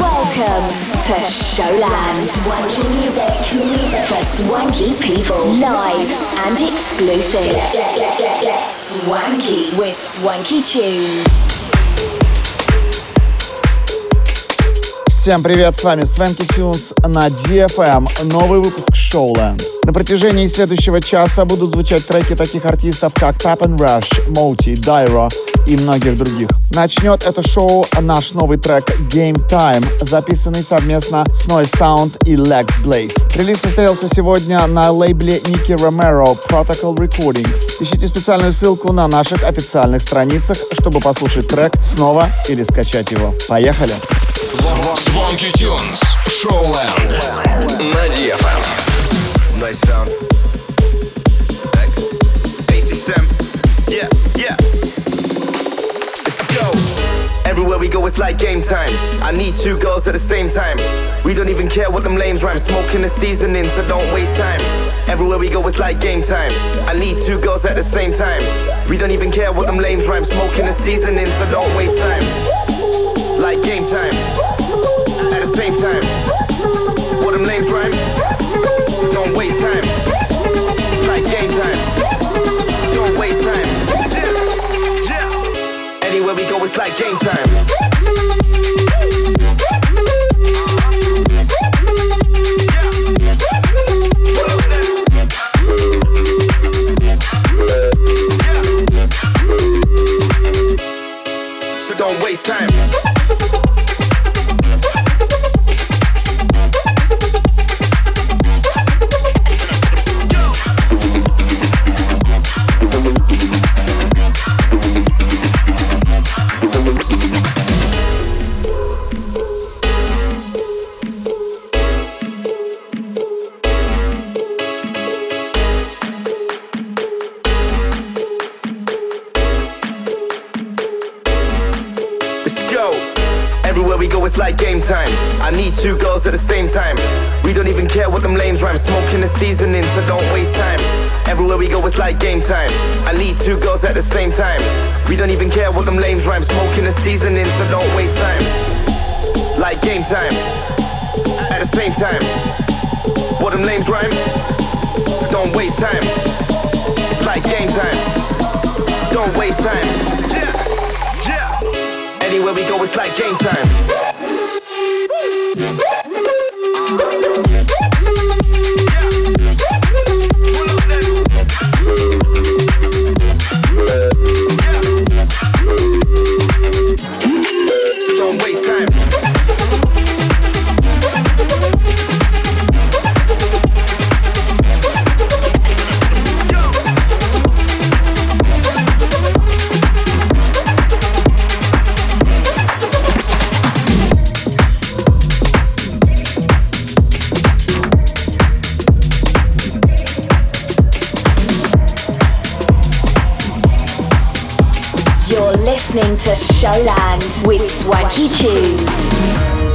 Welcome to Showland. Swanky music for swanky people. Live and exclusive. Swanky with Swanky Tunes. Всем привет, с вами Свенки Тюнс на DFM, новый выпуск Showland. На протяжении следующего часа будут звучать треки таких артистов, как Pap Rush, Moti, Dyro и многих других. Начнет это шоу наш новый трек Game Time, записанный совместно с Noise Sound и Lex Blaze. Релиз состоялся сегодня на лейбле Ники Ромеро Protocol Recordings. Ищите специальную ссылку на наших официальных страницах, чтобы послушать трек снова или скачать его. Поехали! Swanky Tunes Showland на DFM Nice sound. X. ACSM. Yeah, yeah. Let's go. Everywhere we go, it's like game time. I need two girls at the same time. We don't even care what them lames rhyme. Smoking the seasoning, so don't waste time. Everywhere we go, it's like game time. I need two girls at the same time. We don't even care what them lames rhyme. Smoking the seasoning, so don't waste time. Like game time. Same time. What them lames rhyme. You're listening to Showland with Swanky Tunes.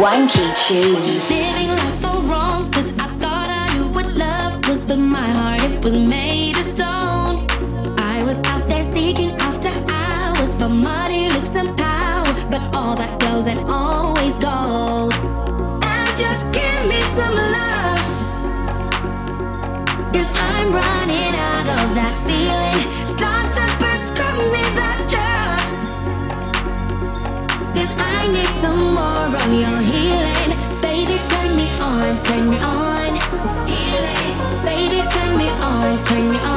Swanky Tunes. On, turn me on.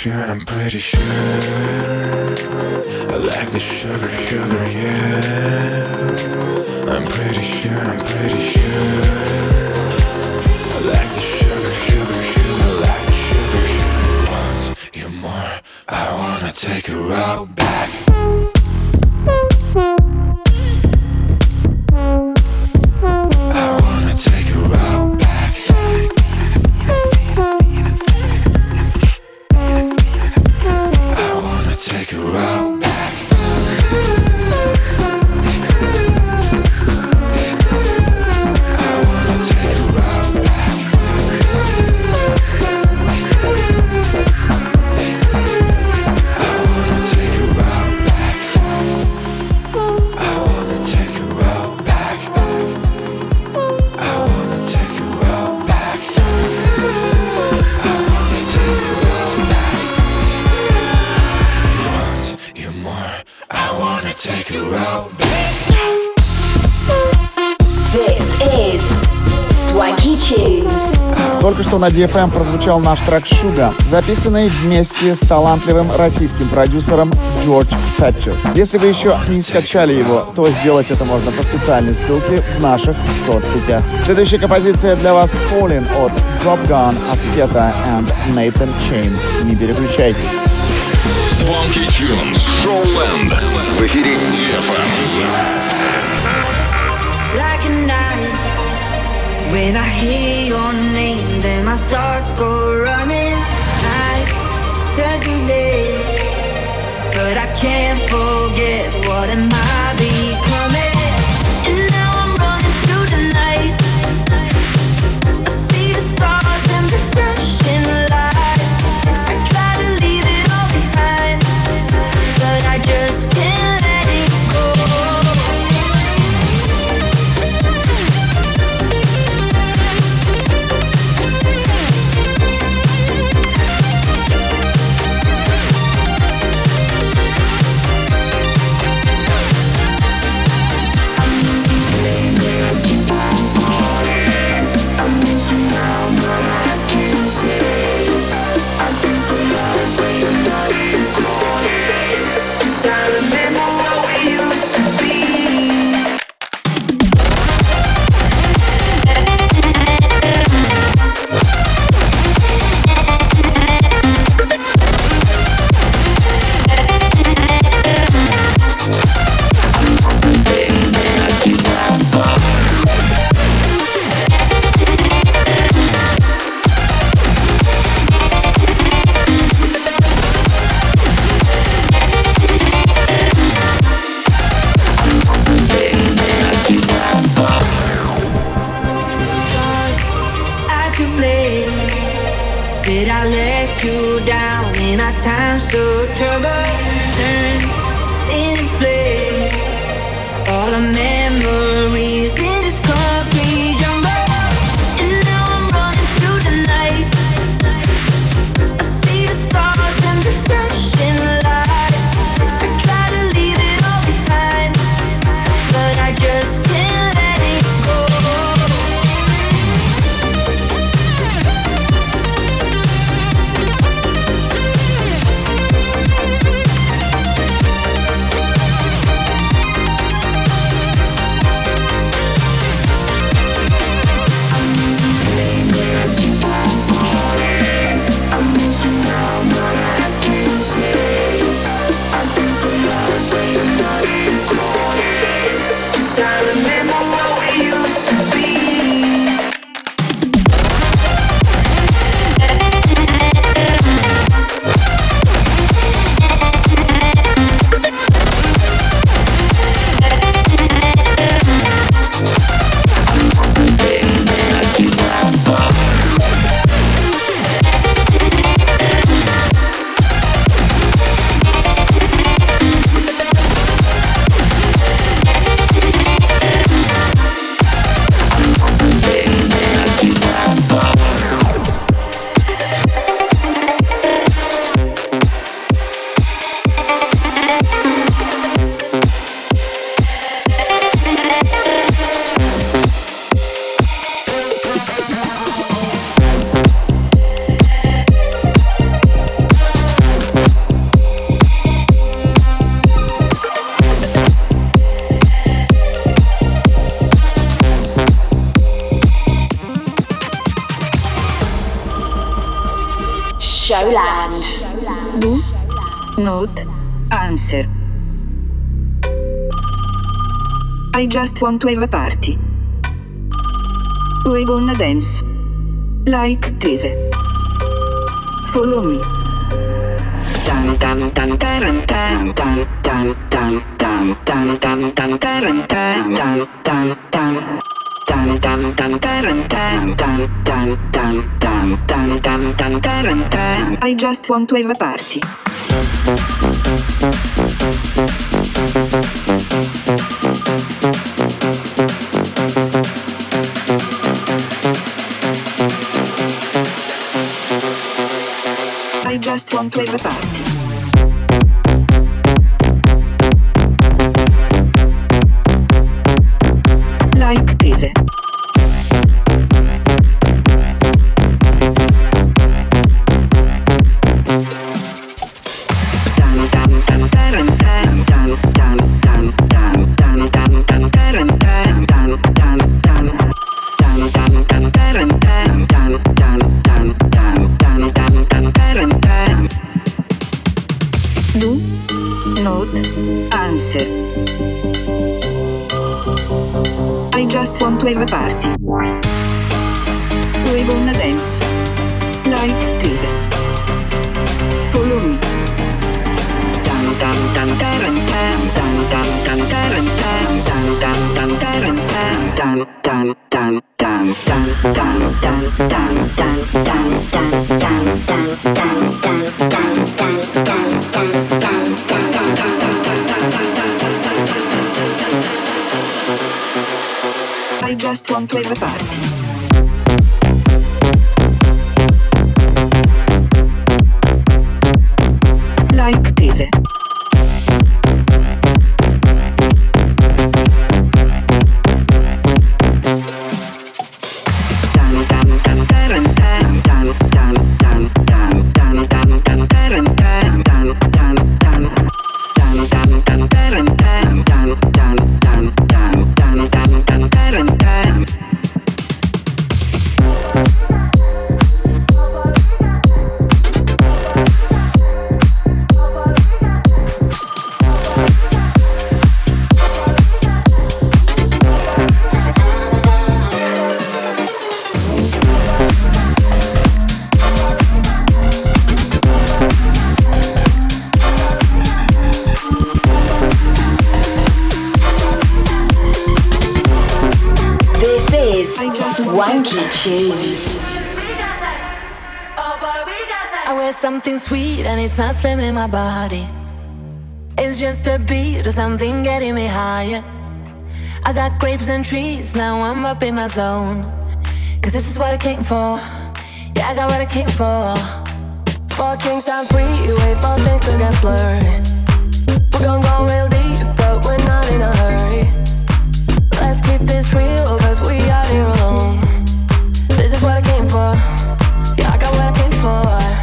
sure, I'm pretty sure. I like the sugar, sugar, yeah. I'm pretty sure, I'm pretty sure. I like the sugar, sugar, sugar, I like the sugar, sugar. Want you more? I wanna take it route back. на DFM прозвучал наш трек «Шуга», записанный вместе с талантливым российским продюсером Джордж Фетчер. Если вы еще не скачали его, то сделать это можно по специальной ссылке в наших соцсетях. Следующая композиция для вас «Falling» от Drop Gun, Аскета и Nathan Chain. Не переключайтесь. Funky Tunes, Showland. В эфире DFM. When I hear your name, then my thoughts go running. Nights turn to days, but I can't forget what am I. A party. We gonna dance. Like this. Follow me. Tam tam tam taram tam tam tam tam tam tam tam tam taram tam tam tam tam tam tam tam taram tam tam tam tam tam tam tam tam taram tam I just want to have a party. I just Play Claver Back. Sweet and it's not slimming my body. It's just a beat or something getting me higher. I got grapes and trees, now I'm up in my zone. Cause this is what I came for. Yeah, I got what I came for. Four I'm free, wait for things to get blurry. We're gonna go real deep, but we're not in a hurry. Let's keep this real, cause we are here alone. This is what I came for. Yeah, I got what I came for.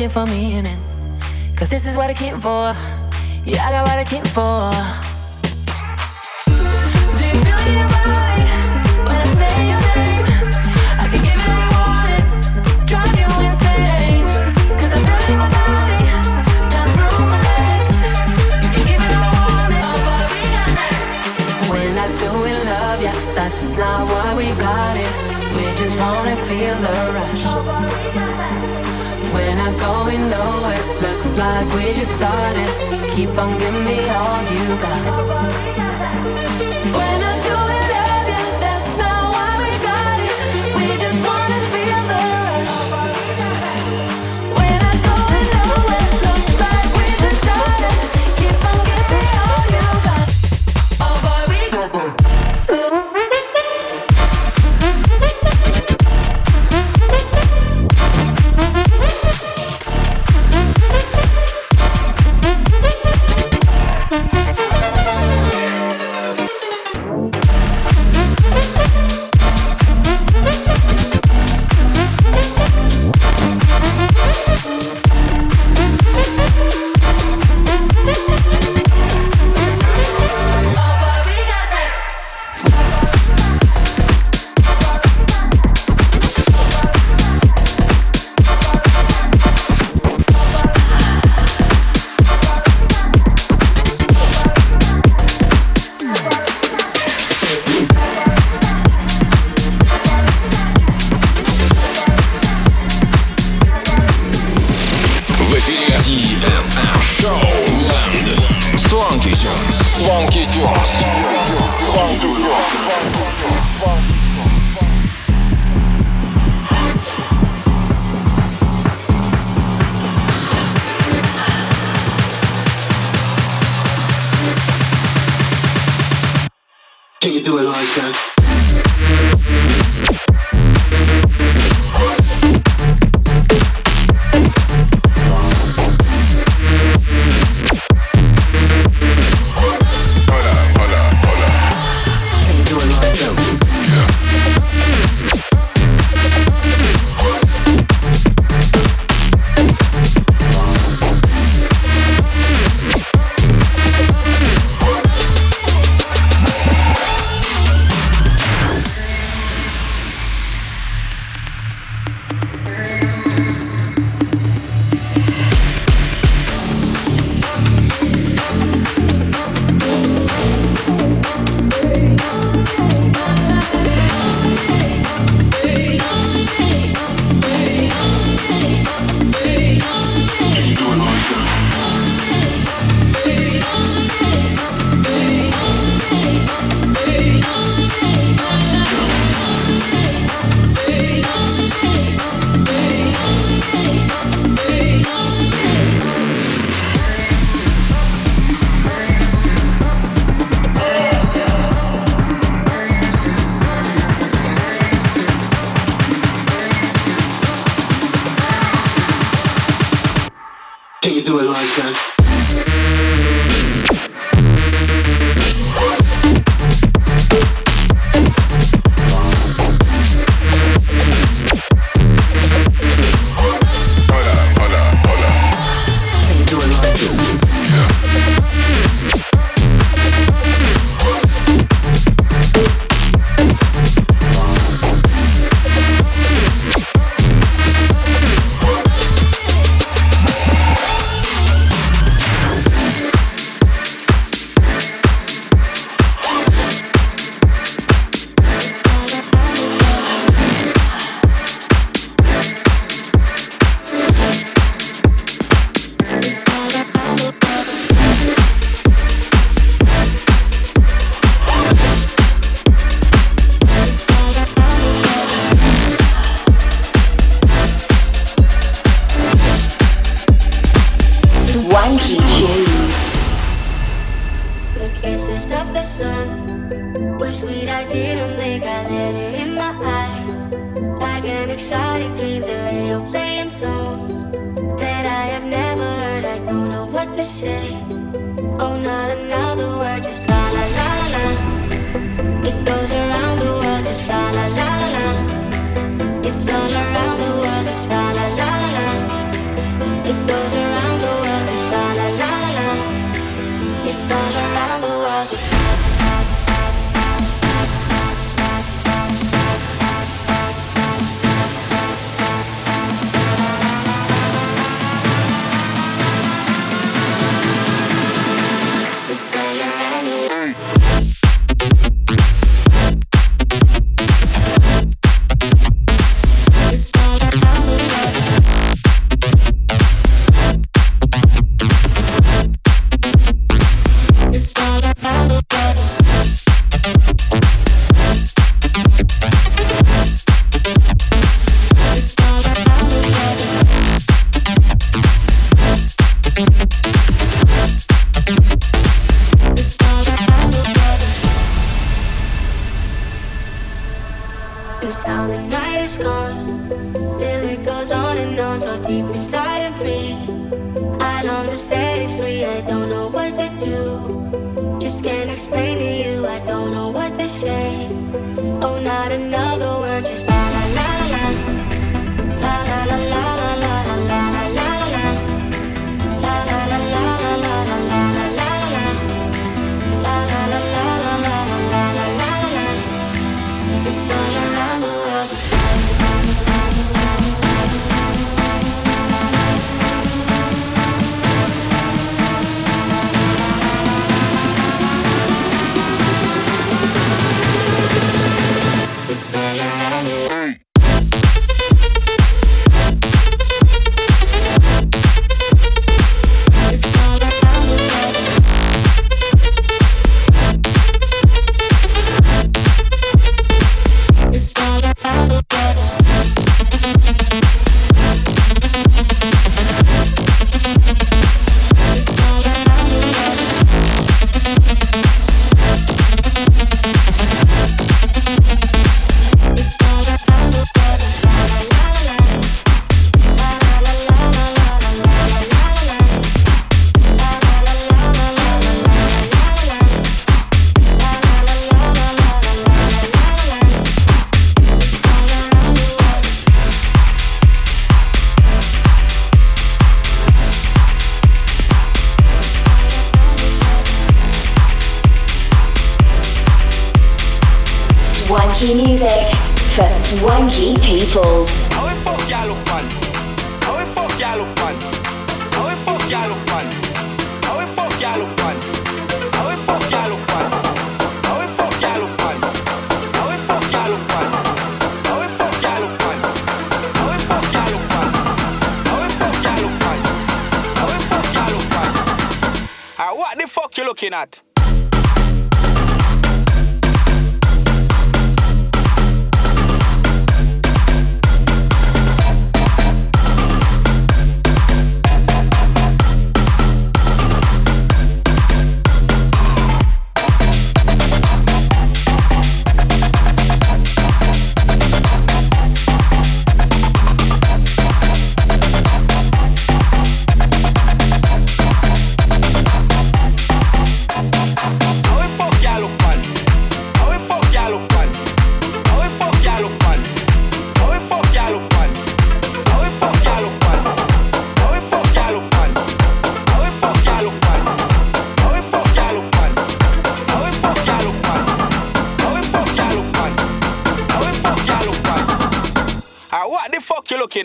looking for meaning. Cause this is what I came for. Yeah, I got what I came for. like we just started. Keep on giving me all you got. When I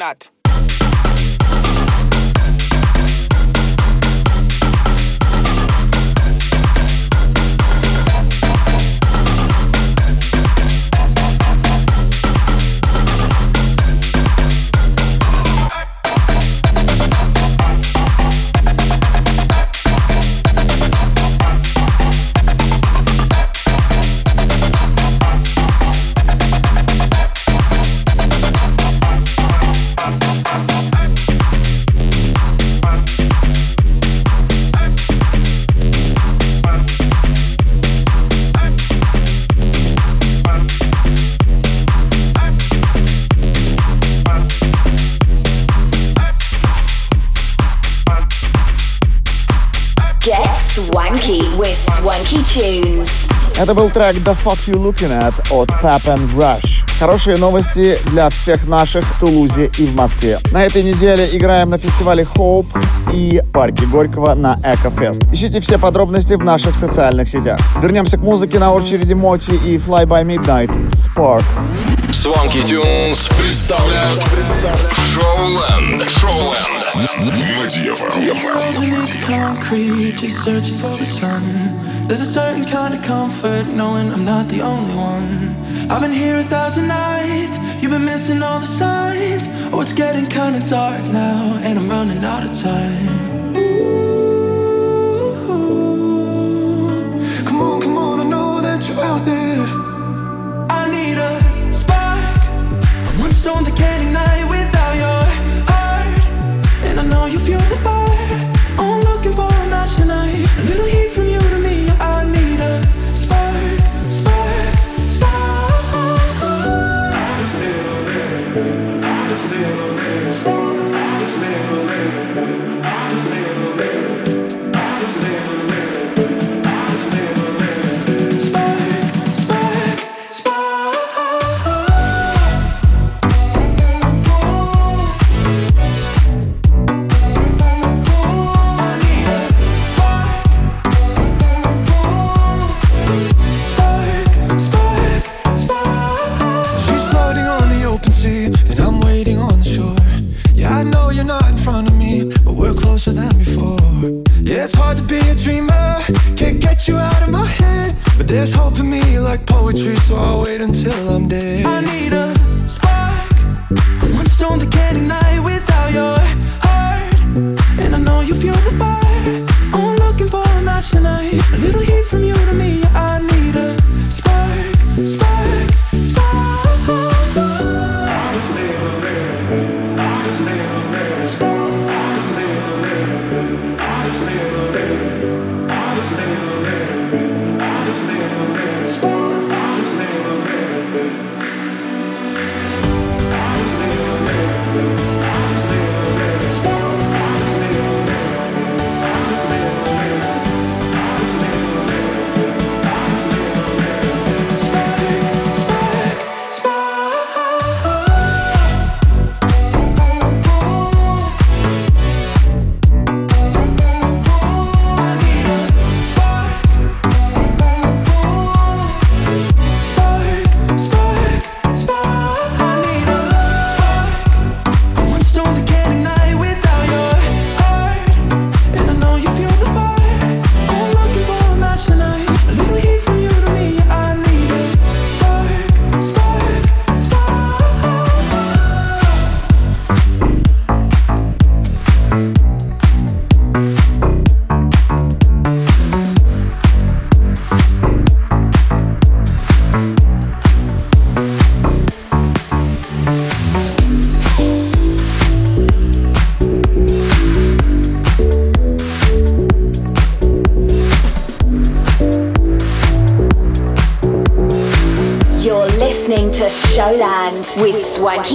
not Это был трек «The Fuck You Looking At» от Pap and Rush. Хорошие новости для всех наших в Тулузе и в Москве. На этой неделе играем на фестивале Hope и парке Горького на Экофест. Ищите все подробности в наших социальных сетях. Вернемся к музыке на очереди Моти и Fly By Midnight Spark. Swanky Tunes представляет Showland. Showland. Concrete is There's a certain kind of comfort knowing I'm not the only one. I've been here a thousand nights, you've been missing all the signs. Oh, it's getting kinda dark now, and I'm running out of time. With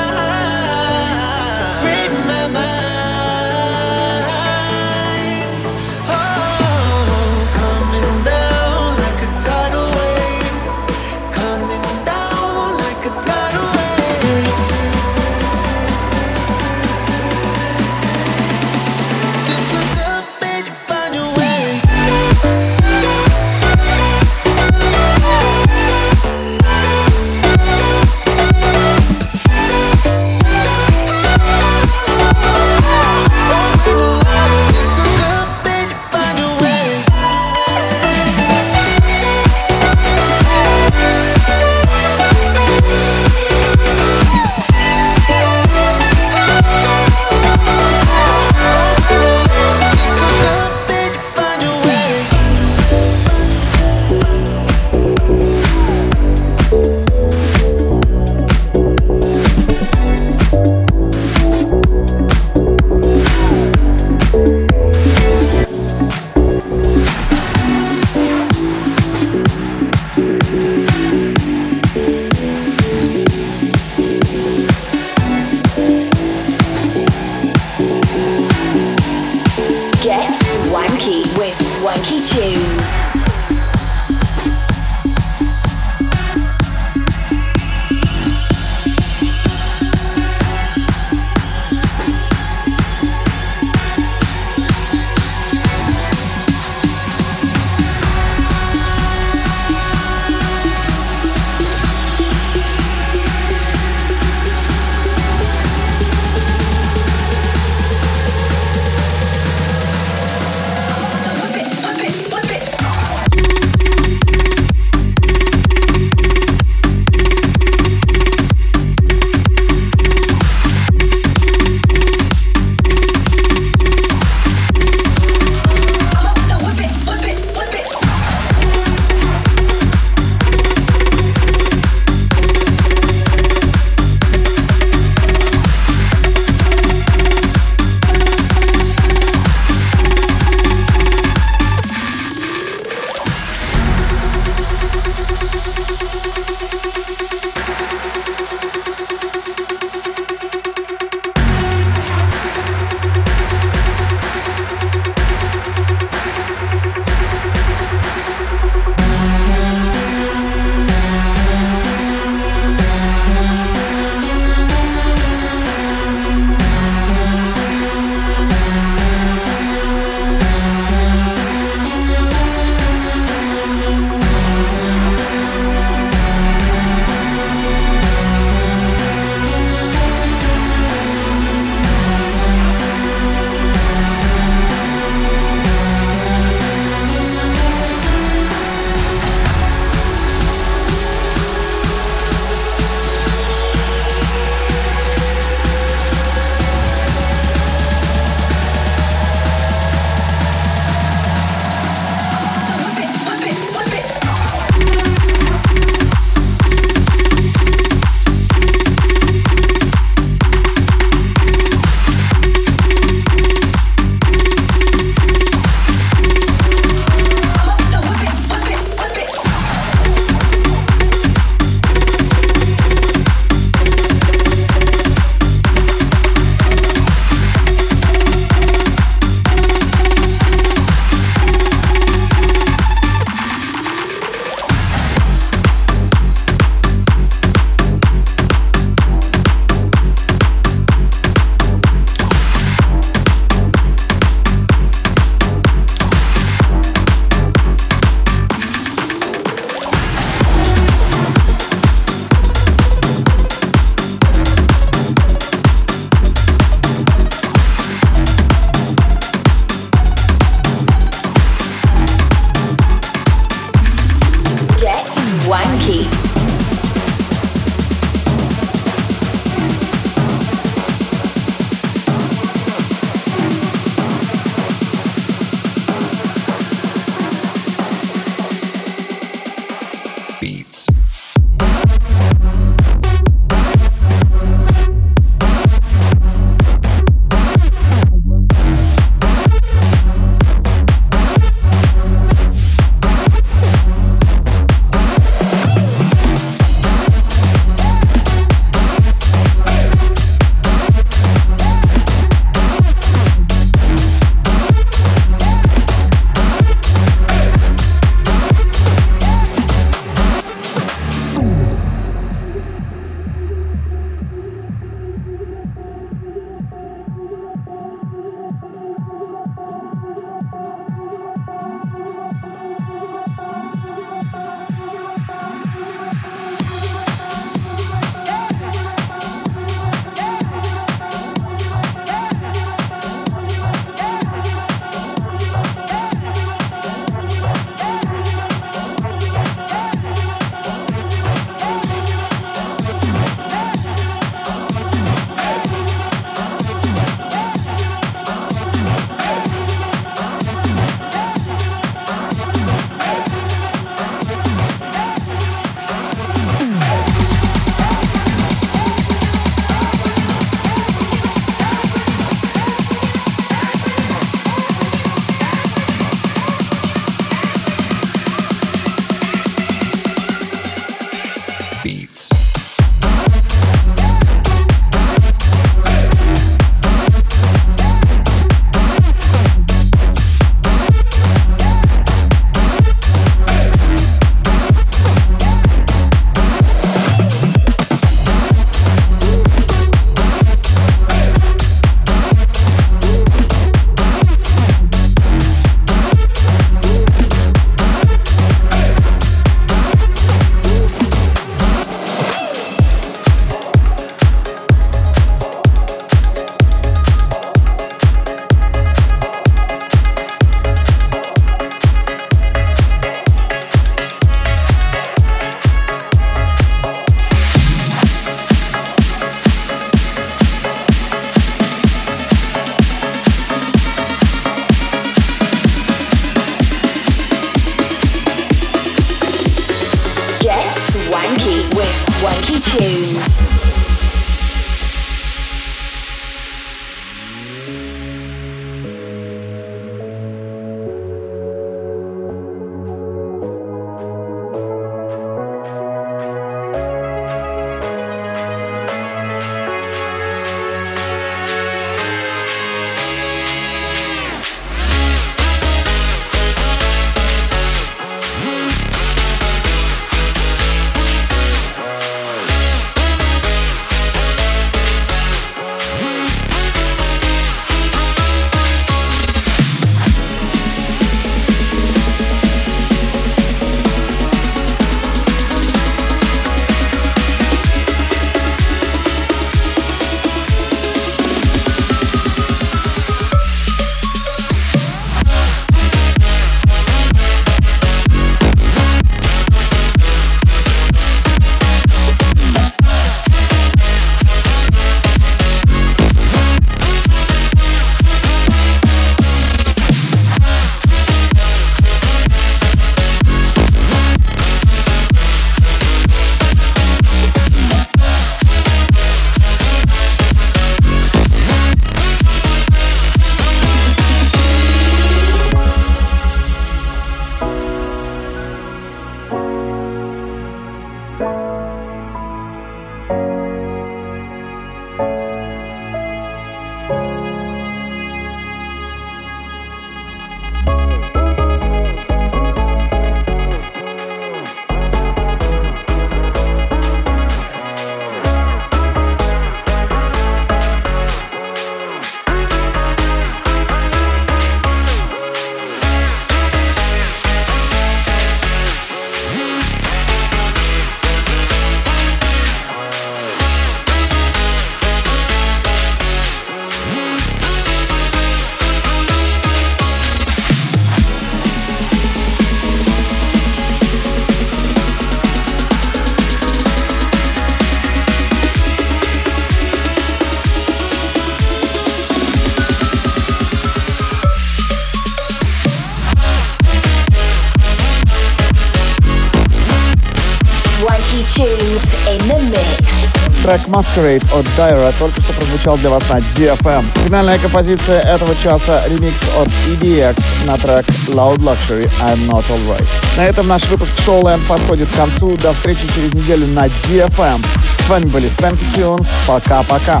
Masquerade от Дайра только что прозвучал для вас на DFM. Финальная композиция этого часа — ремикс от EDX на трек Loud Luxury I'm Not Alright. На этом наш выпуск Showland подходит к концу. До встречи через неделю на DFM. С вами были Свенки Тюнс. Пока-пока.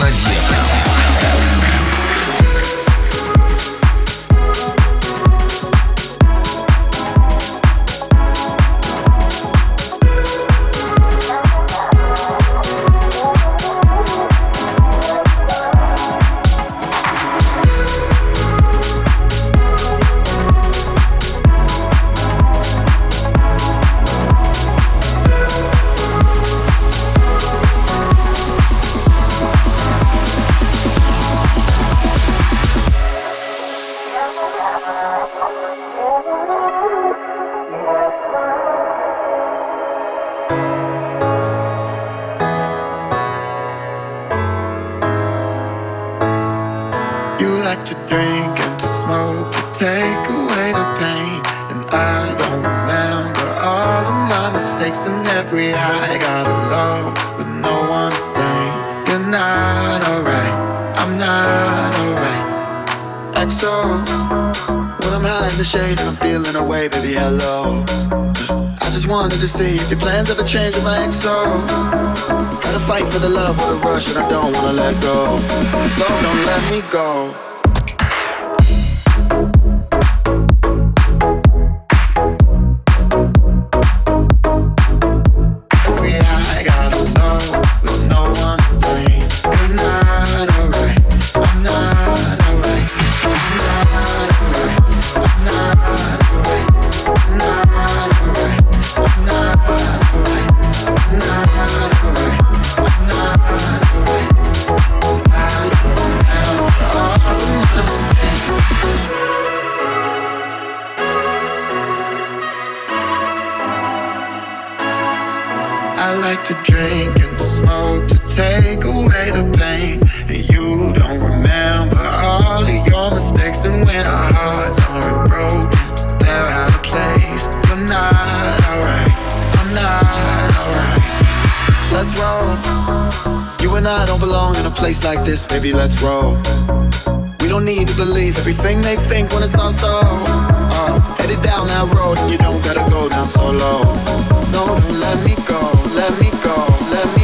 На DFM. place like this, baby, let's roll. We don't need to believe everything they think when it's on so. Uh, headed down that road and you don't gotta go down solo. No, don't let me go, let me go, let me